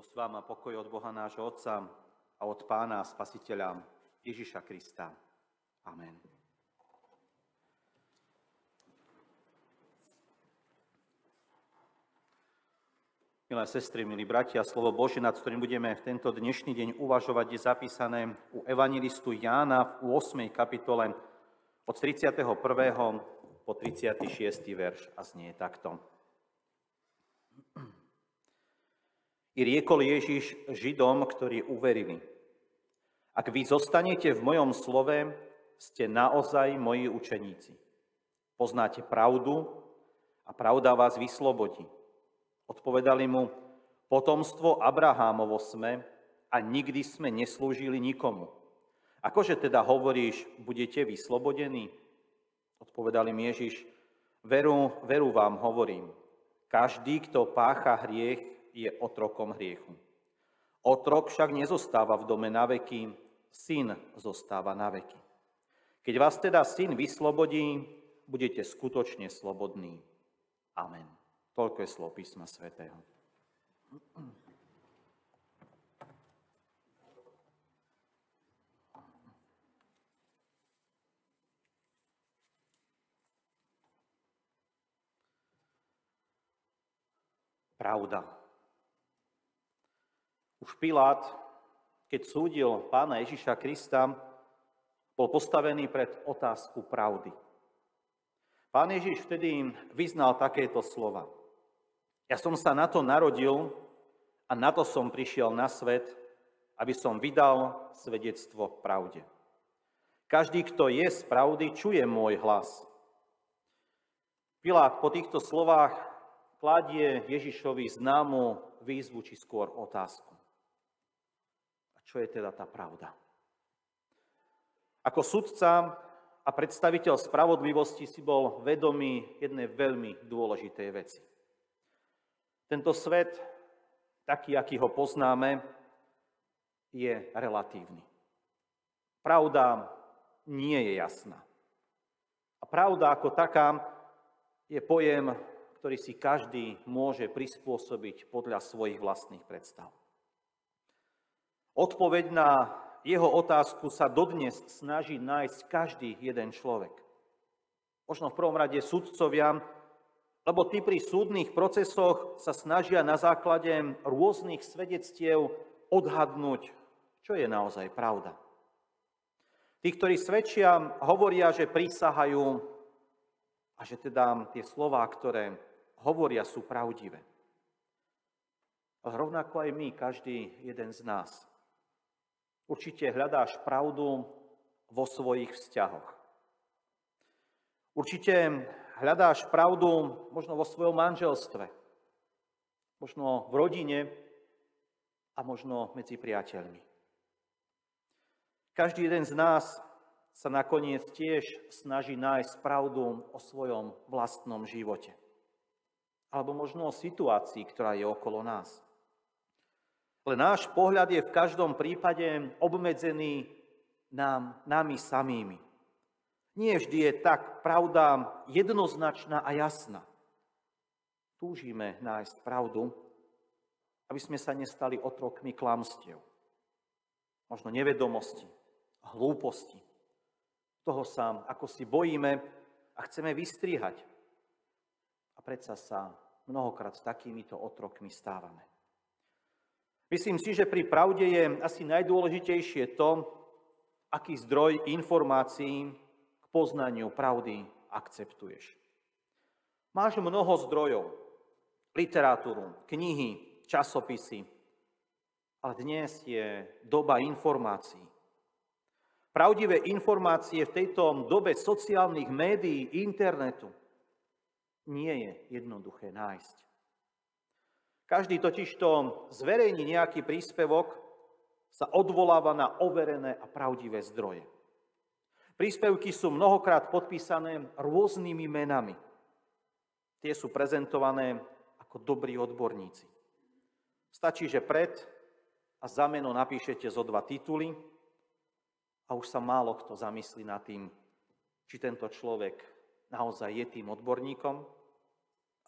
Milosť vám a pokoj od Boha nášho Otca a od Pána a Spasiteľa Ježiša Krista. Amen. Milé sestry, milí bratia, slovo Bože, nad ktorým budeme v tento dnešný deň uvažovať, je zapísané u evangelistu Jána v 8. kapitole od 31. po 36. verš a znie takto. I riekol Ježiš Židom, ktorí uverili. Ak vy zostanete v mojom slove, ste naozaj moji učeníci. Poznáte pravdu a pravda vás vyslobodí. Odpovedali mu, potomstvo Abrahámovo sme a nikdy sme neslúžili nikomu. Akože teda hovoríš, budete vyslobodení? Odpovedali mi Ježiš, veru, veru vám hovorím, každý, kto pácha hriech, je otrokom hriechu. Otrok však nezostáva v dome na veky, syn zostáva na veky. Keď vás teda syn vyslobodí, budete skutočne slobodní. Amen. Toľko je slov písma svätého. Pravda. Už Pilát, keď súdil pána Ježiša Krista, bol postavený pred otázku pravdy. Pán Ježiš vtedy vyznal takéto slova. Ja som sa na to narodil a na to som prišiel na svet, aby som vydal svedectvo pravde. Každý, kto je z pravdy, čuje môj hlas. Pilát po týchto slovách kladie Ježišovi známu výzvu či skôr otázku. Čo je teda tá pravda? Ako sudca a predstaviteľ spravodlivosti si bol vedomý jednej veľmi dôležitej veci. Tento svet, taký, aký ho poznáme, je relatívny. Pravda nie je jasná. A pravda ako taká je pojem, ktorý si každý môže prispôsobiť podľa svojich vlastných predstav. Odpoveď na jeho otázku sa dodnes snaží nájsť každý jeden človek. Možno v prvom rade sudcovia, lebo tí pri súdnych procesoch sa snažia na základe rôznych svedectiev odhadnúť, čo je naozaj pravda. Tí, ktorí svedčia, hovoria, že prísahajú a že teda tie slová, ktoré hovoria, sú pravdivé. Ale rovnako aj my, každý jeden z nás, Určite hľadáš pravdu vo svojich vzťahoch. Určite hľadáš pravdu možno vo svojom manželstve, možno v rodine a možno medzi priateľmi. Každý jeden z nás sa nakoniec tiež snaží nájsť pravdu o svojom vlastnom živote. Alebo možno o situácii, ktorá je okolo nás. Ale náš pohľad je v každom prípade obmedzený nám, nami samými. Nie vždy je tak pravda jednoznačná a jasná. Túžime nájsť pravdu, aby sme sa nestali otrokmi klamstiev. Možno nevedomosti, hlúposti. Toho sa ako si bojíme a chceme vystriehať. A predsa sa mnohokrát takýmito otrokmi stávame. Myslím si, že pri pravde je asi najdôležitejšie to, aký zdroj informácií k poznaniu pravdy akceptuješ. Máš mnoho zdrojov, literatúru, knihy, časopisy, ale dnes je doba informácií. Pravdivé informácie v tejto dobe sociálnych médií, internetu nie je jednoduché nájsť. Každý totiž to zverejní nejaký príspevok, sa odvoláva na overené a pravdivé zdroje. Príspevky sú mnohokrát podpísané rôznymi menami. Tie sú prezentované ako dobrí odborníci. Stačí, že pred a za meno napíšete zo dva tituly a už sa málo kto zamyslí nad tým, či tento človek naozaj je tým odborníkom,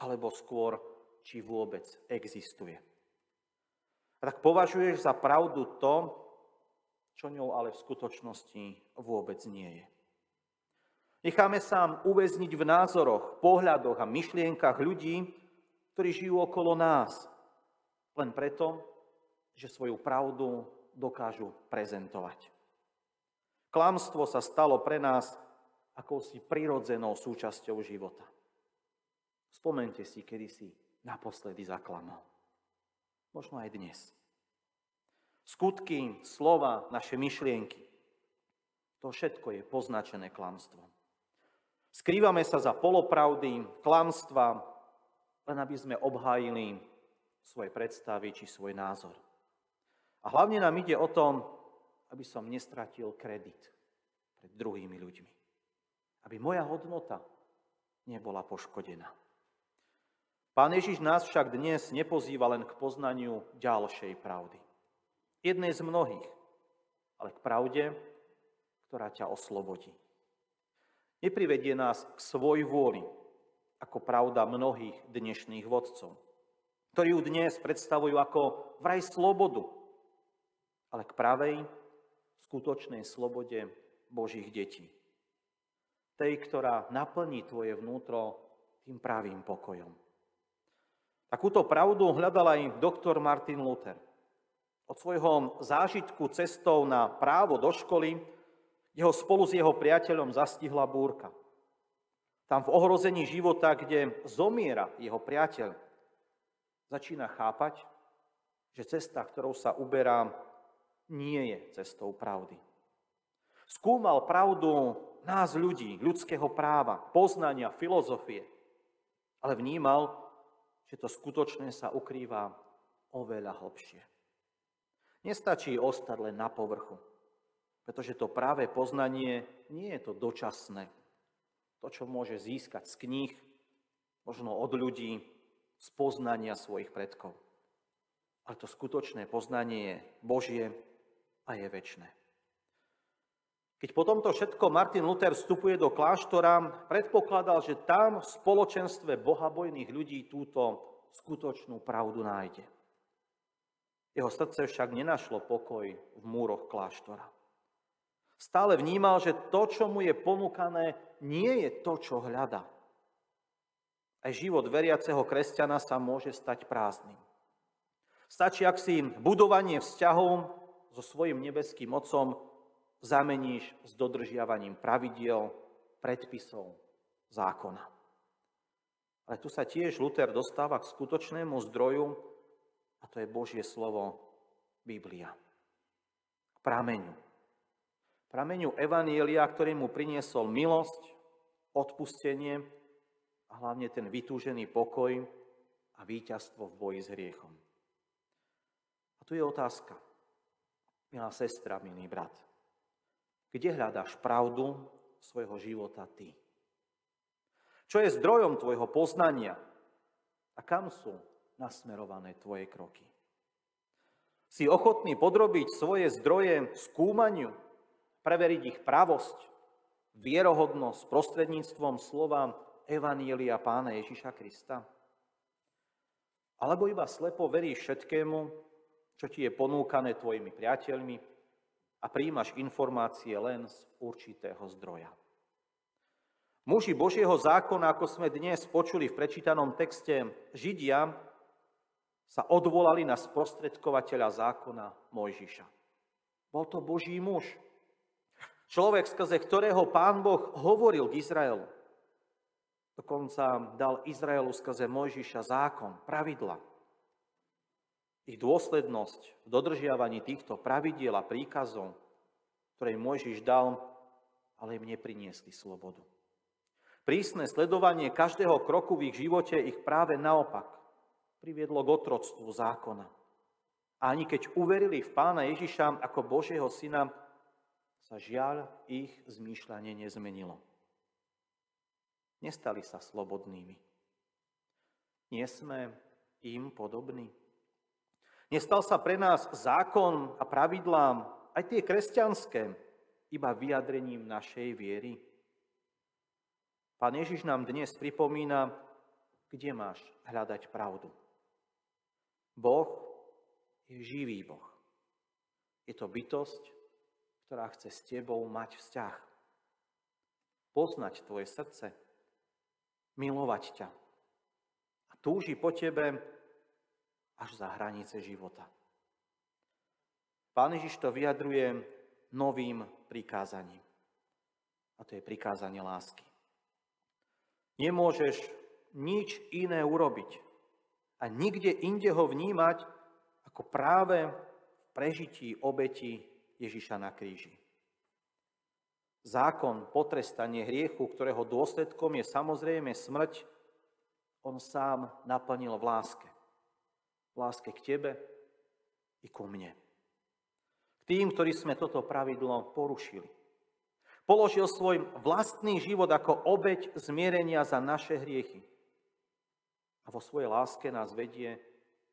alebo skôr či vôbec existuje. tak považuješ za pravdu to, čo ňou ale v skutočnosti vôbec nie je. Necháme sa uväzniť v názoroch, pohľadoch a myšlienkach ľudí, ktorí žijú okolo nás, len preto, že svoju pravdu dokážu prezentovať. Klamstvo sa stalo pre nás akousi prirodzenou súčasťou života. Spomente si, kedy si naposledy zaklamal. Možno aj dnes. Skutky, slova, naše myšlienky. To všetko je poznačené klamstvom. Skrývame sa za polopravdy, klamstva, len aby sme obhájili svoje predstavy či svoj názor. A hlavne nám ide o tom, aby som nestratil kredit pred druhými ľuďmi. Aby moja hodnota nebola poškodená. Pán Ježiš nás však dnes nepozýva len k poznaniu ďalšej pravdy. Jednej z mnohých, ale k pravde, ktorá ťa oslobodí. Neprivedie nás k svoj vôli, ako pravda mnohých dnešných vodcov, ktorí ju dnes predstavujú ako vraj slobodu, ale k pravej, skutočnej slobode Božích detí. Tej, ktorá naplní tvoje vnútro tým pravým pokojom. Takúto pravdu hľadal aj doktor Martin Luther. Od svojho zážitku cestou na právo do školy jeho spolu s jeho priateľom zastihla búrka. Tam v ohrození života, kde zomiera jeho priateľ, začína chápať, že cesta, ktorou sa uberá, nie je cestou pravdy. Skúmal pravdu nás ľudí, ľudského práva, poznania, filozofie, ale vnímal, že to skutočné sa ukrýva oveľa hlbšie. Nestačí ostať len na povrchu. Pretože to práve poznanie nie je to dočasné. To, čo môže získať z kníh, možno od ľudí, z poznania svojich predkov. Ale to skutočné poznanie je Božie a je väčné. Keď po tomto všetko Martin Luther vstupuje do kláštora, predpokladal, že tam v spoločenstve bohabojných ľudí túto skutočnú pravdu nájde. Jeho srdce však nenašlo pokoj v múroch kláštora. Stále vnímal, že to, čo mu je ponúkané, nie je to, čo hľada. Aj život veriaceho kresťana sa môže stať prázdnym. Stačí, ak si budovanie vzťahov so svojim nebeským mocom zameníš s dodržiavaním pravidiel, predpisov, zákona. Ale tu sa tiež Luther dostáva k skutočnému zdroju, a to je Božie slovo Biblia. K prameňu prameňu Evanielia, ktorý mu priniesol milosť, odpustenie a hlavne ten vytúžený pokoj a víťazstvo v boji s hriechom. A tu je otázka, milá sestra, milý brat. Kde hľadáš pravdu svojho života ty? Čo je zdrojom tvojho poznania a kam sú nasmerované tvoje kroky? Si ochotný podrobiť svoje zdroje skúmaniu preveriť ich pravosť, vierohodnosť prostredníctvom slova Evanília pána Ježiša Krista? Alebo iba slepo veríš všetkému, čo ti je ponúkané tvojimi priateľmi a príjmaš informácie len z určitého zdroja. Muži Božieho zákona, ako sme dnes počuli v prečítanom texte Židia, sa odvolali na sprostredkovateľa zákona Mojžiša. Bol to Boží muž, Človek, skrze ktorého pán Boh hovoril k Izraelu. Dokonca dal Izraelu skrze Mojžiša zákon, pravidla. Ich dôslednosť v dodržiavaní týchto pravidiel a príkazov, ktoré Mojžiš dal, ale im nepriniesli slobodu. Prísne sledovanie každého kroku v ich živote ich práve naopak priviedlo k otroctvu zákona. A ani keď uverili v pána Ježiša ako Božieho syna, sa žiaľ ich zmýšľanie nezmenilo. Nestali sa slobodnými. Nie sme im podobní. Nestal sa pre nás zákon a pravidlám, aj tie kresťanské, iba vyjadrením našej viery. Pán Ježiš nám dnes pripomína, kde máš hľadať pravdu. Boh je živý Boh. Je to bytosť, ktorá chce s tebou mať vzťah. Poznať tvoje srdce, milovať ťa. A túži po tebe až za hranice života. Pán Ježiš to vyjadruje novým prikázaním. A to je prikázanie lásky. Nemôžeš nič iné urobiť a nikde inde ho vnímať ako práve v prežití obeti Ježiša na kríži. Zákon, potrestanie hriechu, ktorého dôsledkom je samozrejme smrť, on sám naplnil v láske. V láske k tebe i ku mne. K tým, ktorí sme toto pravidlo porušili. Položil svoj vlastný život ako obeď zmierenia za naše hriechy. A vo svojej láske nás vedie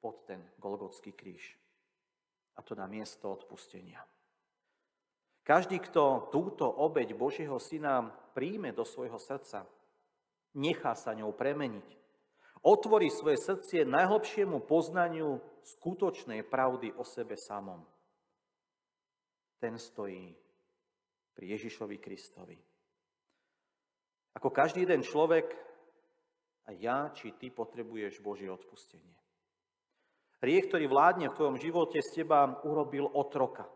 pod ten Golgotský kríž. A to na miesto odpustenia. Každý, kto túto obeď Božieho Syna príjme do svojho srdca, nechá sa ňou premeniť, otvorí svoje srdcie najhlbšiemu poznaniu skutočnej pravdy o sebe samom. Ten stojí pri Ježišovi Kristovi. Ako každý jeden človek, aj ja či ty potrebuješ Božie odpustenie. Riech, ktorý vládne v tvojom živote, z teba urobil otroka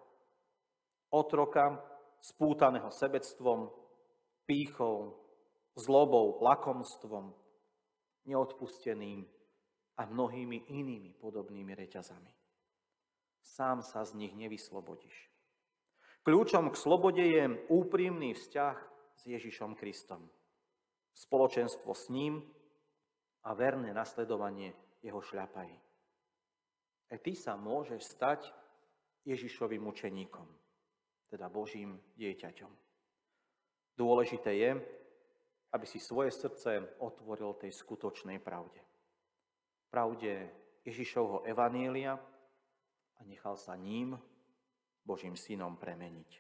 otroka spútaného sebectvom, pýchou, zlobou, lakomstvom, neodpusteným a mnohými inými podobnými reťazami. Sám sa z nich nevyslobodíš. Kľúčom k slobode je úprimný vzťah s Ježišom Kristom. Spoločenstvo s ním a verné nasledovanie jeho šľapají. A ty sa môžeš stať Ježišovým učeníkom teda Božím dieťaťom. Dôležité je, aby si svoje srdce otvoril tej skutočnej pravde. Pravde Ježišovho evanília a nechal sa ním, Božím synom, premeniť.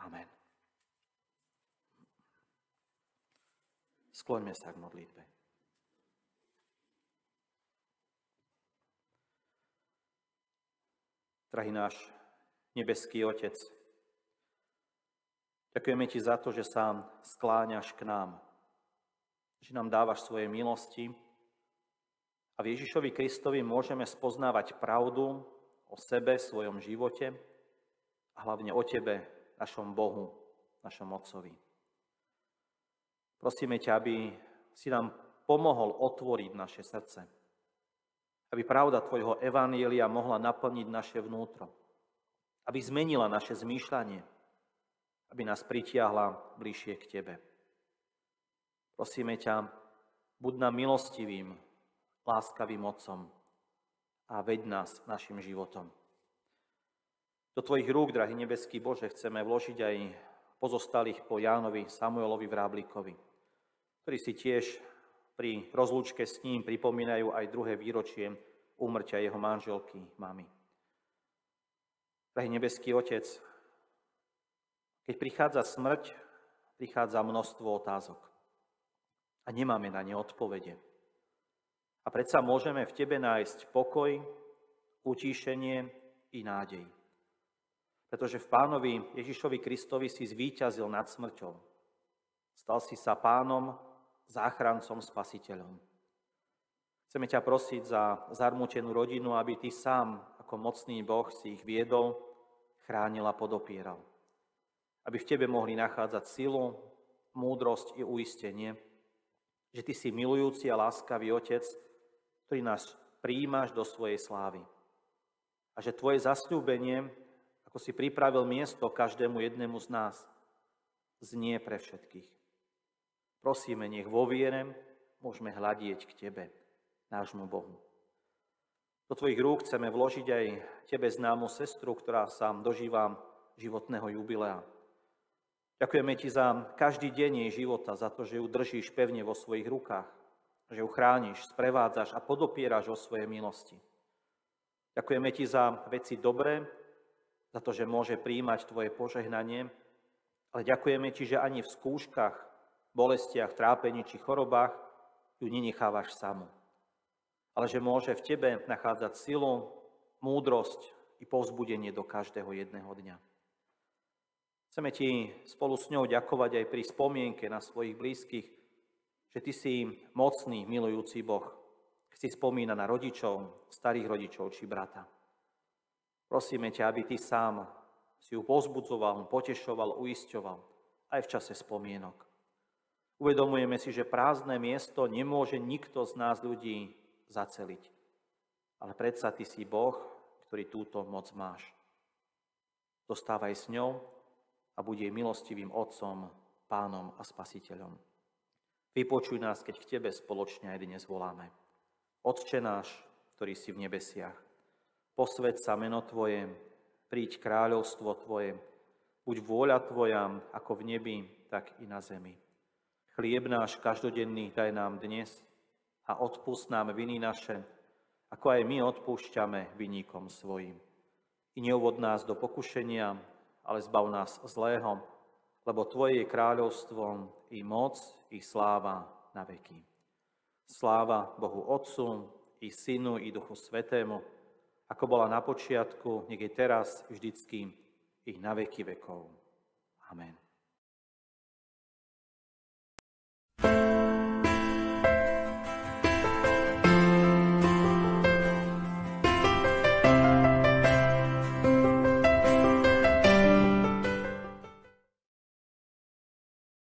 Amen. Skloňme sa k modlitbe. Drahý náš nebeský Otec, Ďakujeme Ti za to, že sa skláňaš k nám, že nám dávaš svoje milosti a v Ježišovi Kristovi môžeme spoznávať pravdu o sebe, svojom živote a hlavne o Tebe, našom Bohu, našom Otcovi. Prosíme ťa, aby si nám pomohol otvoriť naše srdce, aby pravda Tvojho Evanielia mohla naplniť naše vnútro, aby zmenila naše zmýšľanie, aby nás pritiahla bližšie k Tebe. Prosíme ťa, buď nám milostivým, láskavým Otcom a veď nás našim životom. Do Tvojich rúk, drahý nebeský Bože, chceme vložiť aj pozostalých po Jánovi Samuelovi Vráblikovi, ktorí si tiež pri rozlúčke s ním pripomínajú aj druhé výročie úmrtia jeho manželky, mamy. Drahý nebeský Otec, keď prichádza smrť, prichádza množstvo otázok. A nemáme na ne odpovede. A predsa môžeme v tebe nájsť pokoj, utíšenie i nádej. Pretože v pánovi Ježišovi Kristovi si zvíťazil nad smrťou. Stal si sa pánom, záchrancom, spasiteľom. Chceme ťa prosiť za zarmutenú rodinu, aby ty sám, ako mocný Boh, si ich viedol, chránil a podopieral aby v tebe mohli nachádzať silu, múdrosť i uistenie, že ty si milujúci a láskavý Otec, ktorý nás príjmaš do svojej slávy. A že tvoje zasľúbenie, ako si pripravil miesto každému jednému z nás, znie pre všetkých. Prosíme, nech vo viere môžeme hľadieť k Tebe, nášmu Bohu. Do Tvojich rúk chceme vložiť aj Tebe známu sestru, ktorá sa dožíva životného jubilea. Ďakujeme Ti za každý deň jej života, za to, že ju držíš pevne vo svojich rukách, že ju chrániš, sprevádzaš a podopieraš o svoje milosti. Ďakujeme Ti za veci dobré, za to, že môže príjmať Tvoje požehnanie, ale ďakujeme Ti, že ani v skúškach, bolestiach, trápení či chorobách ju nenechávaš samu. Ale že môže v Tebe nachádzať silu, múdrosť i povzbudenie do každého jedného dňa. Chceme ti spolu s ňou ďakovať aj pri spomienke na svojich blízkych, že ty si mocný, milujúci Boh, si spomína na rodičov, starých rodičov či brata. Prosíme ťa, aby ty sám si ju pozbudzoval, potešoval, uisťoval aj v čase spomienok. Uvedomujeme si, že prázdne miesto nemôže nikto z nás ľudí zaceliť. Ale predsa ty si Boh, ktorý túto moc máš. Zostávaj s ňou a buď jej milostivým Otcom, Pánom a Spasiteľom. Vypočuj nás, keď k Tebe spoločne aj dnes voláme. Otče náš, ktorý si v nebesiach, posved sa meno Tvoje, príď kráľovstvo Tvoje, buď vôľa Tvoja ako v nebi, tak i na zemi. Chlieb náš každodenný daj nám dnes a odpust nám viny naše, ako aj my odpúšťame vyníkom svojim. I neuvod nás do pokušenia, ale zbav nás zlého, lebo Tvoje je kráľovstvo i moc, i sláva na veky. Sláva Bohu Otcu, i Synu, i Duchu Svetému, ako bola na počiatku, nech je teraz, vždycky, i na veky vekov. Amen.